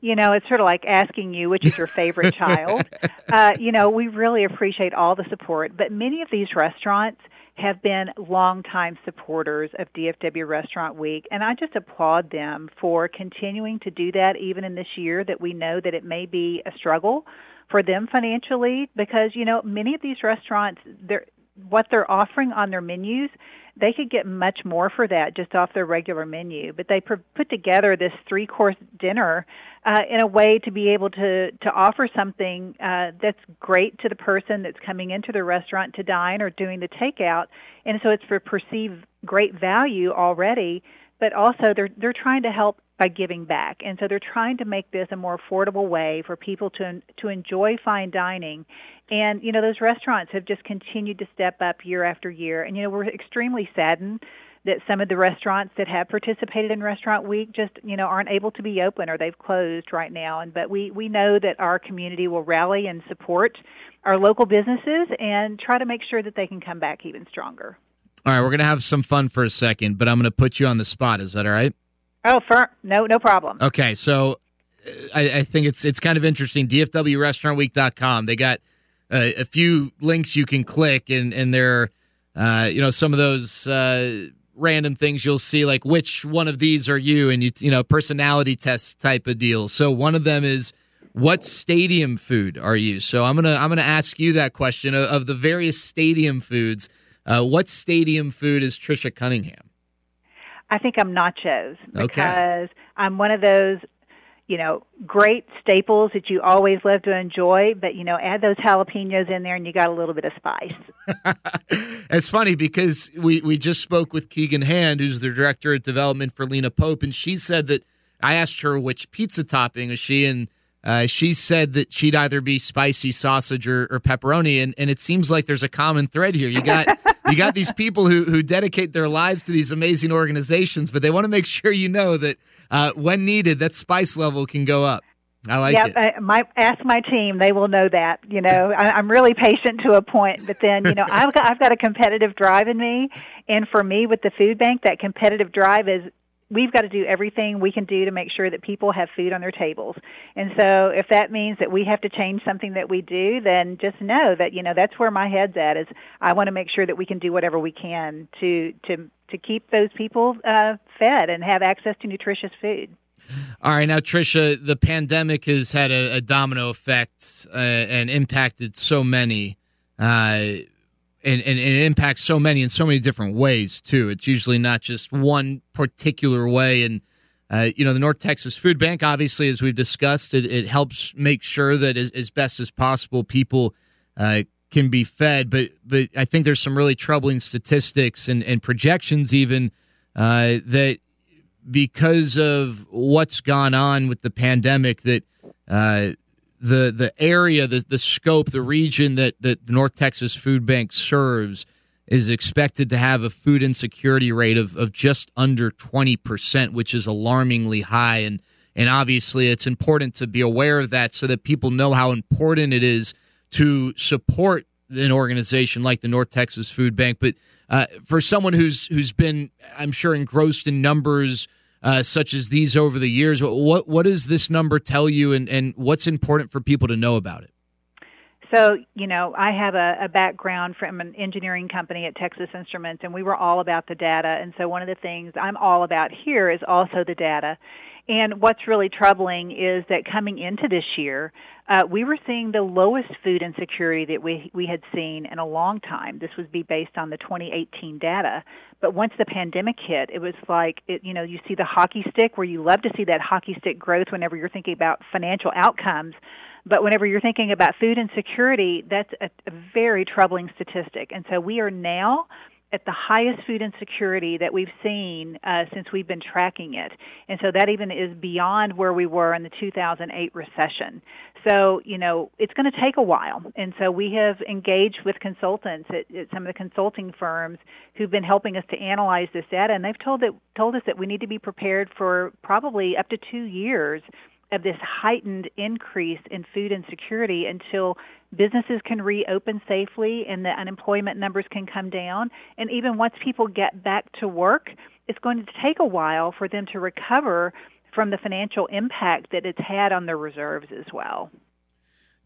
You know, it's sort of like asking you which is your favorite child. Uh, you know, we really appreciate all the support, but many of these restaurants have been longtime supporters of DFW Restaurant Week, and I just applaud them for continuing to do that even in this year that we know that it may be a struggle for them financially because, you know, many of these restaurants, they're, what they're offering on their menus they could get much more for that just off their regular menu. But they put together this three-course dinner uh, in a way to be able to to offer something uh, that's great to the person that's coming into the restaurant to dine or doing the takeout, and so it's for perceived great value already. But also, they're they're trying to help by giving back. And so they're trying to make this a more affordable way for people to to enjoy fine dining. And you know, those restaurants have just continued to step up year after year. And you know, we're extremely saddened that some of the restaurants that have participated in Restaurant Week just, you know, aren't able to be open or they've closed right now. And but we we know that our community will rally and support our local businesses and try to make sure that they can come back even stronger. All right, we're going to have some fun for a second, but I'm going to put you on the spot. Is that all right? Oh, for, no, no problem. Okay, so uh, I, I think it's it's kind of interesting. DFWRestaurantWeek.com. They got uh, a few links you can click, and and they're uh, you know some of those uh, random things you'll see, like which one of these are you, and you you know personality test type of deal. So one of them is what stadium food are you? So I'm gonna I'm gonna ask you that question of, of the various stadium foods. Uh, what stadium food is Trisha Cunningham? I think I'm nachos Okay. because I'm one of those, you know, great staples that you always love to enjoy. But you know, add those jalapenos in there, and you got a little bit of spice. It's funny because we, we just spoke with Keegan Hand, who's the director of development for Lena Pope, and she said that I asked her which pizza topping is she, and uh, she said that she'd either be spicy sausage or, or pepperoni, and, and it seems like there's a common thread here. You got you got these people who who dedicate their lives to these amazing organizations, but they want to make sure you know that uh, when needed, that spice level can go up. I like yep, it. I, my ask my team; they will know that. You know, I, I'm really patient to a point, but then you know, I've got I've got a competitive drive in me, and for me, with the food bank, that competitive drive is we've got to do everything we can do to make sure that people have food on their tables. And so, if that means that we have to change something that we do, then just know that you know that's where my head's at. Is I want to make sure that we can do whatever we can to to to keep those people uh, fed and have access to nutritious food. All right, now Trisha, the pandemic has had a, a domino effect uh, and impacted so many, uh, and, and, and it impacts so many in so many different ways too. It's usually not just one particular way, and uh, you know the North Texas Food Bank, obviously, as we've discussed, it, it helps make sure that as, as best as possible people uh, can be fed. But but I think there's some really troubling statistics and, and projections even uh, that because of what's gone on with the pandemic that uh, the the area, the the scope, the region that that the North Texas Food Bank serves is expected to have a food insecurity rate of, of just under 20%, which is alarmingly high. And, and obviously, it's important to be aware of that so that people know how important it is to support an organization like the North Texas Food Bank. But uh, for someone who's who's been, I'm sure, engrossed in numbers uh, such as these over the years, what what does this number tell you, and, and what's important for people to know about it? So, you know, I have a, a background from an engineering company at Texas Instruments, and we were all about the data. And so one of the things I'm all about here is also the data. And what's really troubling is that coming into this year, uh, we were seeing the lowest food insecurity that we we had seen in a long time. This would be based on the 2018 data. But once the pandemic hit, it was like it, you know you see the hockey stick where you love to see that hockey stick growth whenever you're thinking about financial outcomes. But whenever you're thinking about food insecurity, that's a, a very troubling statistic. And so we are now at the highest food insecurity that we've seen uh, since we've been tracking it. And so that even is beyond where we were in the 2008 recession. So, you know, it's going to take a while. And so we have engaged with consultants at, at some of the consulting firms who've been helping us to analyze this data. And they've told, that, told us that we need to be prepared for probably up to two years of this heightened increase in food insecurity until businesses can reopen safely and the unemployment numbers can come down. And even once people get back to work, it's going to take a while for them to recover from the financial impact that it's had on their reserves as well.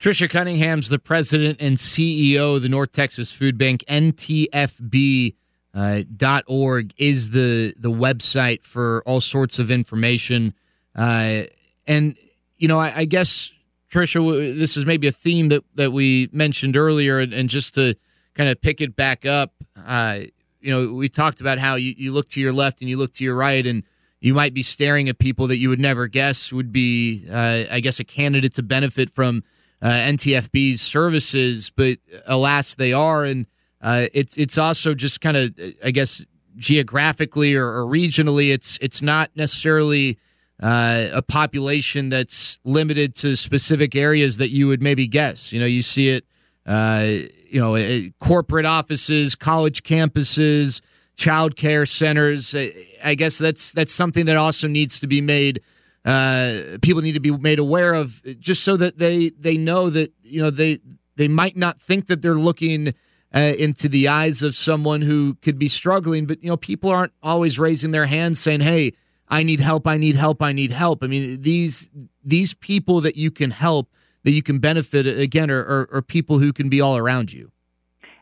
Trisha Cunningham's the president and CEO of the North Texas Food Bank. NTFB uh, dot org is the the website for all sorts of information. Uh, and you know, I, I, guess Trisha, this is maybe a theme that that we mentioned earlier, and, and just to kind of pick it back up. Uh, you know, we talked about how you, you look to your left and you look to your right, and you might be staring at people that you would never guess would be, uh, I guess, a candidate to benefit from uh, NTFB's services, but alas, they are, and uh, it's it's also just kind of, I guess, geographically or, or, regionally, it's it's not necessarily uh, a population that's limited to specific areas that you would maybe guess. You know, you see it, uh, you know, corporate offices, college campuses, child care centers. I guess that's that's something that also needs to be made uh, people need to be made aware of, just so that they they know that you know they they might not think that they're looking uh, into the eyes of someone who could be struggling, but you know people aren't always raising their hands saying, "Hey, I need help, I need help, I need help." I mean these these people that you can help, that you can benefit again, are, are, are people who can be all around you.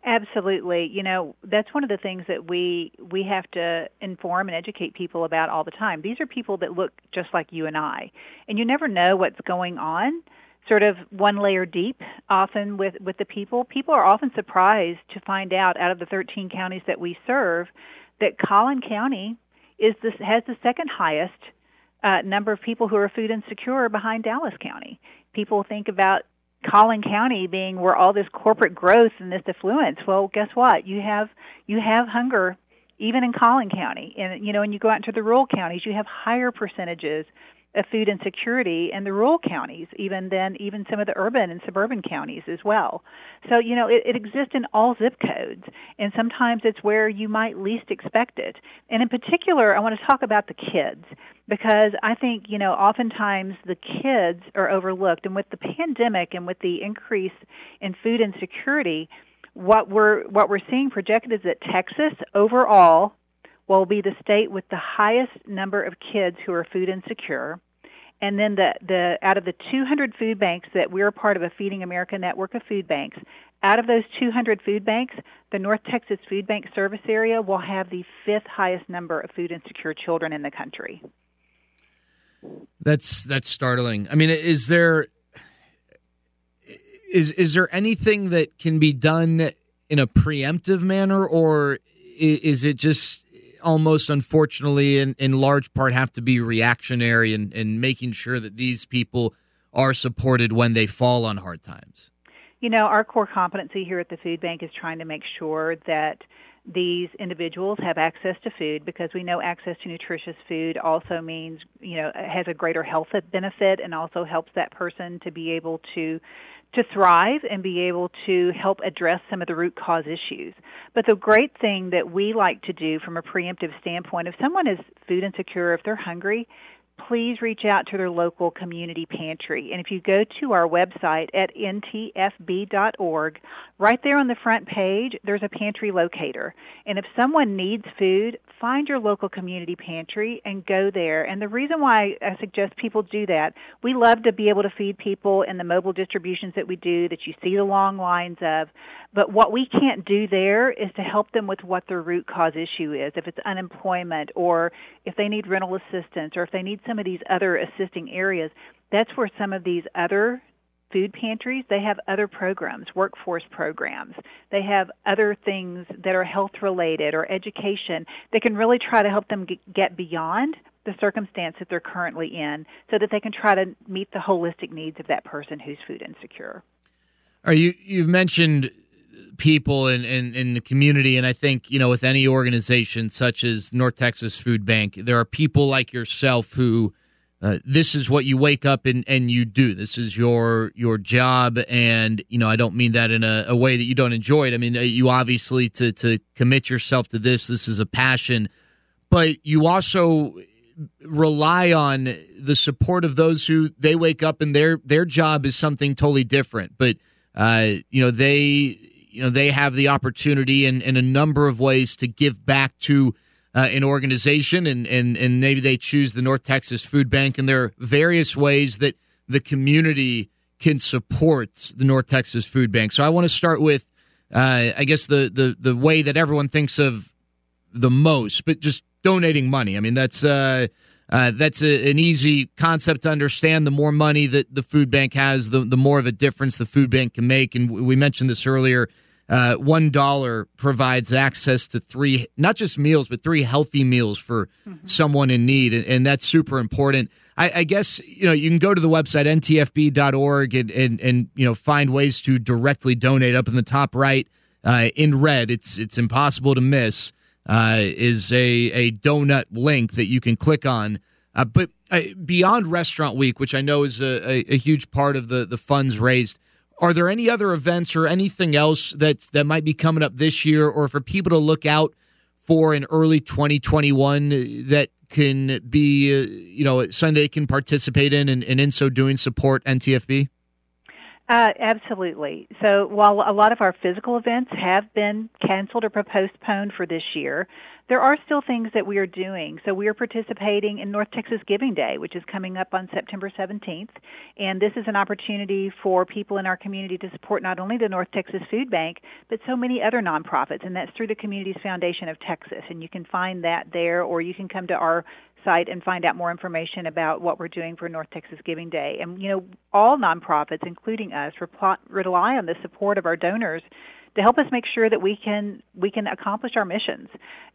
Absolutely. You know, that's one of the things that we we have to inform and educate people about all the time. These are people that look just like you and I. And you never know what's going on sort of one layer deep often with with the people. People are often surprised to find out out of the 13 counties that we serve that Collin County is this has the second highest uh, number of people who are food insecure behind Dallas County. People think about Collin County being where all this corporate growth and this affluence. Well, guess what? You have you have hunger even in Collin County, and you know, when you go out into the rural counties, you have higher percentages of food insecurity in the rural counties, even than even some of the urban and suburban counties as well. So you know, it, it exists in all zip codes, and sometimes it's where you might least expect it. And in particular, I want to talk about the kids because I think you know, oftentimes the kids are overlooked, and with the pandemic and with the increase in food insecurity what we're what we're seeing projected is that Texas overall will be the state with the highest number of kids who are food insecure. And then the, the out of the 200 food banks that we're part of a Feeding America network of food banks, out of those 200 food banks, the North Texas Food Bank Service Area will have the fifth highest number of food insecure children in the country. That's that's startling. I mean, is there is is there anything that can be done in a preemptive manner, or is it just almost unfortunately in, in large part have to be reactionary and, and making sure that these people are supported when they fall on hard times? You know, our core competency here at the food bank is trying to make sure that these individuals have access to food because we know access to nutritious food also means, you know, has a greater health benefit and also helps that person to be able to to thrive and be able to help address some of the root cause issues. But the great thing that we like to do from a preemptive standpoint, if someone is food insecure, if they're hungry, please reach out to their local community pantry. And if you go to our website at ntfb.org, right there on the front page, there's a pantry locator. And if someone needs food, find your local community pantry and go there. And the reason why I suggest people do that, we love to be able to feed people in the mobile distributions that we do that you see the long lines of. But what we can't do there is to help them with what their root cause issue is. If it's unemployment or if they need rental assistance or if they need some of these other assisting areas, that's where some of these other food pantries, they have other programs, workforce programs. They have other things that are health related or education that can really try to help them get beyond the circumstance that they're currently in so that they can try to meet the holistic needs of that person who's food insecure. Are you you've mentioned people in, in, in the community and I think, you know, with any organization such as North Texas Food Bank, there are people like yourself who uh, this is what you wake up and, and you do. This is your your job, and you know I don't mean that in a, a way that you don't enjoy it. I mean uh, you obviously to to commit yourself to this. This is a passion, but you also rely on the support of those who they wake up and their their job is something totally different. But uh, you know they you know they have the opportunity in, in a number of ways to give back to uh, an organization, and, and and maybe they choose the North Texas Food Bank, and there are various ways that the community can support the North Texas Food Bank. So I want to start with, uh, I guess the the the way that everyone thinks of the most, but just donating money. I mean that's. Uh, uh, that's a, an easy concept to understand. The more money that the food bank has, the, the more of a difference the food bank can make. And we mentioned this earlier uh, one dollar provides access to three not just meals but three healthy meals for mm-hmm. someone in need and, and that's super important. I, I, guess you know you can go to the website ntfb.org and, and and you know find ways to directly donate. Up in the top right uh, in red it's it's impossible to miss uh, is a a donut link that you can click on. Uh, but uh, beyond restaurant week which i know is a, a, a huge part of the the funds raised are there any other events or anything else that that might be coming up this year, or for people to look out for in early 2021 that can be, uh, you know, something they can participate in, and, and in so doing support NTFB? Uh, absolutely. So while a lot of our physical events have been canceled or postponed for this year, there are still things that we are doing. So we are participating in North Texas Giving Day, which is coming up on September 17th. And this is an opportunity for people in our community to support not only the North Texas Food Bank, but so many other nonprofits. And that's through the Communities Foundation of Texas. And you can find that there, or you can come to our site and find out more information about what we're doing for North Texas Giving Day. And, you know, all nonprofits, including us, rely on the support of our donors to help us make sure that we can we can accomplish our missions.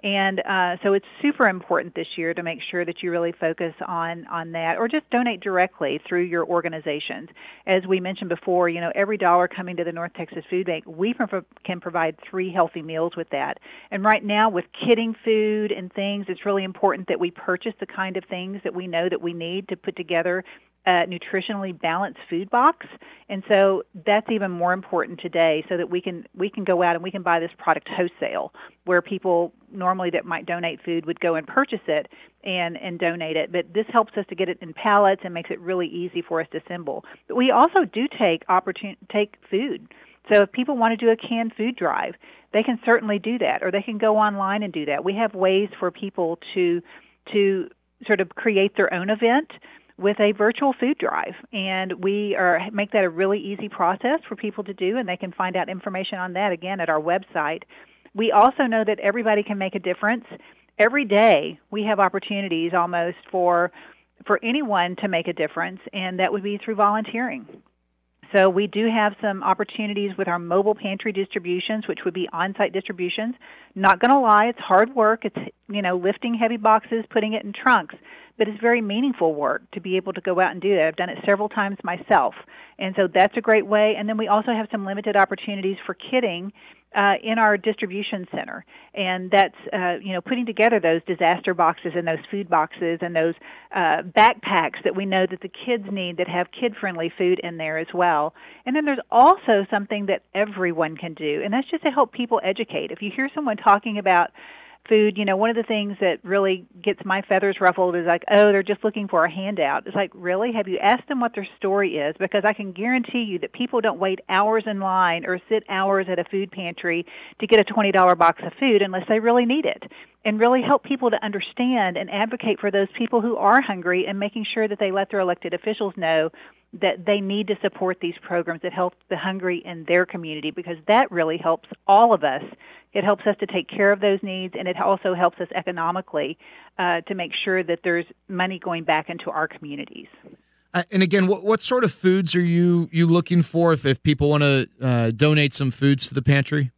And uh, so it's super important this year to make sure that you really focus on on that, or just donate directly through your organizations. As we mentioned before, you know every dollar coming to the North Texas Food Bank, we can provide three healthy meals with that. And right now, with kitting food and things, it's really important that we purchase the kind of things that we know that we need to put together a nutritionally balanced food box and so that's even more important today so that we can we can go out and we can buy this product wholesale where people normally that might donate food would go and purchase it and and donate it. But this helps us to get it in pallets and makes it really easy for us to assemble. But we also do take opportunity take food. So if people want to do a canned food drive they can certainly do that or they can go online and do that. We have ways for people to to sort of create their own event with a virtual food drive. And we are make that a really easy process for people to do and they can find out information on that again at our website. We also know that everybody can make a difference. Every day we have opportunities almost for for anyone to make a difference and that would be through volunteering. So we do have some opportunities with our mobile pantry distributions, which would be on-site distributions. Not going to lie, it's hard work. It's you know lifting heavy boxes, putting it in trunks but it's very meaningful work to be able to go out and do that. I've done it several times myself. And so that's a great way. And then we also have some limited opportunities for kitting uh, in our distribution center, and that's uh, you know putting together those disaster boxes and those food boxes and those uh, backpacks that we know that the kids need that have kid-friendly food in there as well. And then there's also something that everyone can do, and that's just to help people educate. If you hear someone talking about food, you know, one of the things that really gets my feathers ruffled is like, oh, they're just looking for a handout. It's like, really? Have you asked them what their story is? Because I can guarantee you that people don't wait hours in line or sit hours at a food pantry to get a $20 box of food unless they really need it. And really help people to understand and advocate for those people who are hungry and making sure that they let their elected officials know that they need to support these programs that help the hungry in their community because that really helps all of us it helps us to take care of those needs, and it also helps us economically uh, to make sure that there's money going back into our communities. Uh, and again, what, what sort of foods are you you looking for if, if people want to uh, donate some foods to the pantry?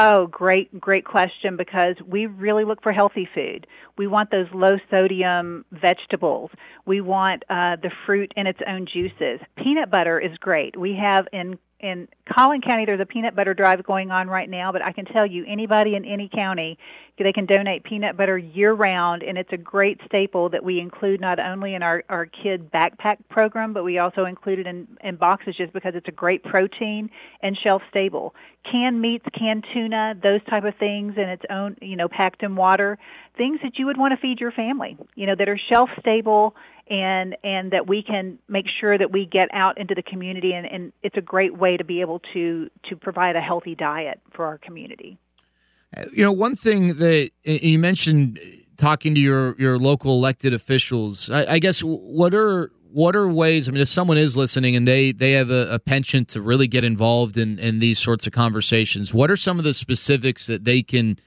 Oh, great, great question because we really look for healthy food. We want those low sodium vegetables. We want uh, the fruit in its own juices. Peanut butter is great. We have in in Collin County, there's a peanut butter drive going on right now, but I can tell you anybody in any county, they can donate peanut butter year round, and it's a great staple that we include not only in our, our kid backpack program, but we also include it in, in boxes just because it's a great protein and shelf stable. Canned meats, canned tuna, those type of things in its own, you know, packed in water, things that you would want to feed your family, you know, that are shelf stable and and that we can make sure that we get out into the community and, and it's a great way to be able to to provide a healthy diet for our community. Uh, you know, one thing that you mentioned talking to your your local elected officials. I, I guess what are what are ways? I mean, if someone is listening and they they have a, a penchant to really get involved in in these sorts of conversations, what are some of the specifics that they can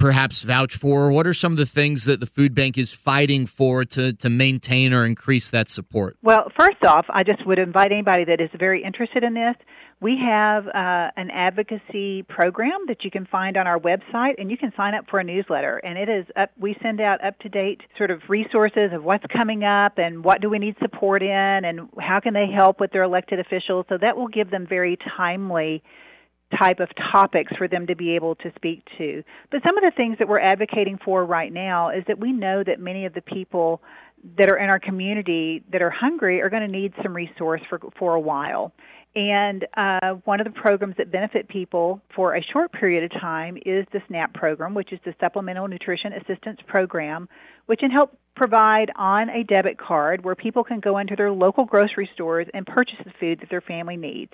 perhaps vouch for? What are some of the things that the food bank is fighting for to, to maintain or increase that support? Well, first off, I just would invite anybody that is very interested in this. We have uh, an advocacy program that you can find on our website, and you can sign up for a newsletter. And it is up. We send out up to date sort of resources of what's coming up and what do we need support in, and how can they help with their elected officials. So that will give them very timely type of topics for them to be able to speak to. But some of the things that we're advocating for right now is that we know that many of the people that are in our community that are hungry are going to need some resource for for a while. And uh, one of the programs that benefit people for a short period of time is the SNAP program, which is the Supplemental Nutrition Assistance Program, which can help provide on a debit card where people can go into their local grocery stores and purchase the food that their family needs.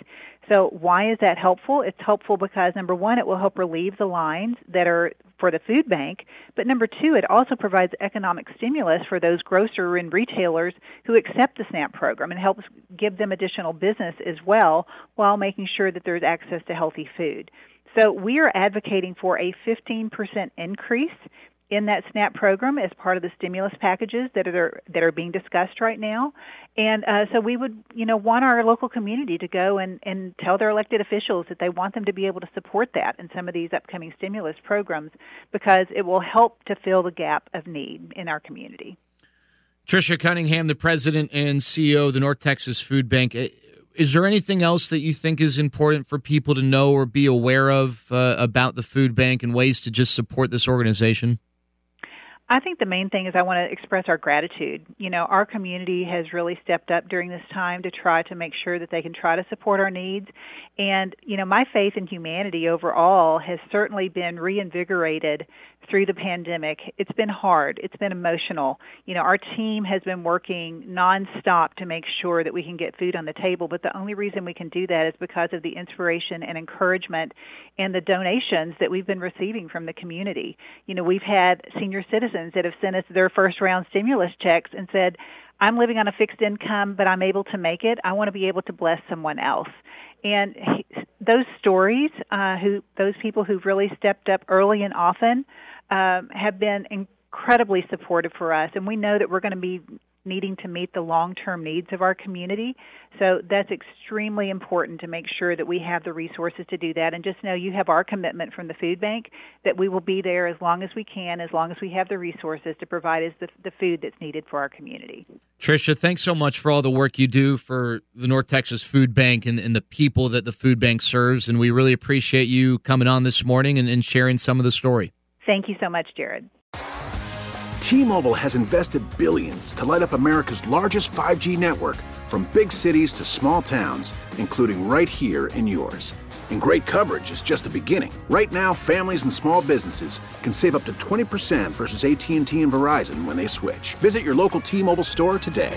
So why is that helpful? It's helpful because number one, it will help relieve the lines that are for the food bank, but number two, it also provides economic stimulus for those grocer and retailers who accept the SNAP program and helps give them additional business as well while making sure that there's access to healthy food. So we are advocating for a 15% increase in that SNAP program as part of the stimulus packages that are that are being discussed right now. And uh, so we would, you know, want our local community to go and, and tell their elected officials that they want them to be able to support that in some of these upcoming stimulus programs because it will help to fill the gap of need in our community. Trisha Cunningham, the president and CEO of the North Texas Food Bank. Eh, is there anything else that you think is important for people to know or be aware of uh, about the food bank and ways to just support this organization? I think the main thing is I want to express our gratitude. You know, our community has really stepped up during this time to try to make sure that they can try to support our needs. And, you know, my faith in humanity overall has certainly been reinvigorated through the pandemic. It's been hard. It's been emotional. You know, our team has been working nonstop to make sure that we can get food on the table, but the only reason we can do that is because of the inspiration and encouragement and the donations that we've been receiving from the community. You know, we've had senior citizens that have sent us their first round stimulus checks and said, I'm living on a fixed income, but I'm able to make it. I want to be able to bless someone else. And those stories, uh, who those people who've really stepped up early and often, um, have been incredibly supportive for us, and we know that we're going to be needing to meet the long-term needs of our community. So that's extremely important to make sure that we have the resources to do that. And just know you have our commitment from the food bank that we will be there as long as we can, as long as we have the resources to provide us the, the food that's needed for our community. Trisha, thanks so much for all the work you do for the North Texas Food Bank and, and the people that the food bank serves. And we really appreciate you coming on this morning and, and sharing some of the story. Thank you so much, Jared. T-Mobile has invested billions to light up America's largest 5G network from big cities to small towns, including right here in yours. And great coverage is just the beginning. Right now, families and small businesses can save up to 20% versus AT&T and Verizon when they switch. Visit your local T-Mobile store today.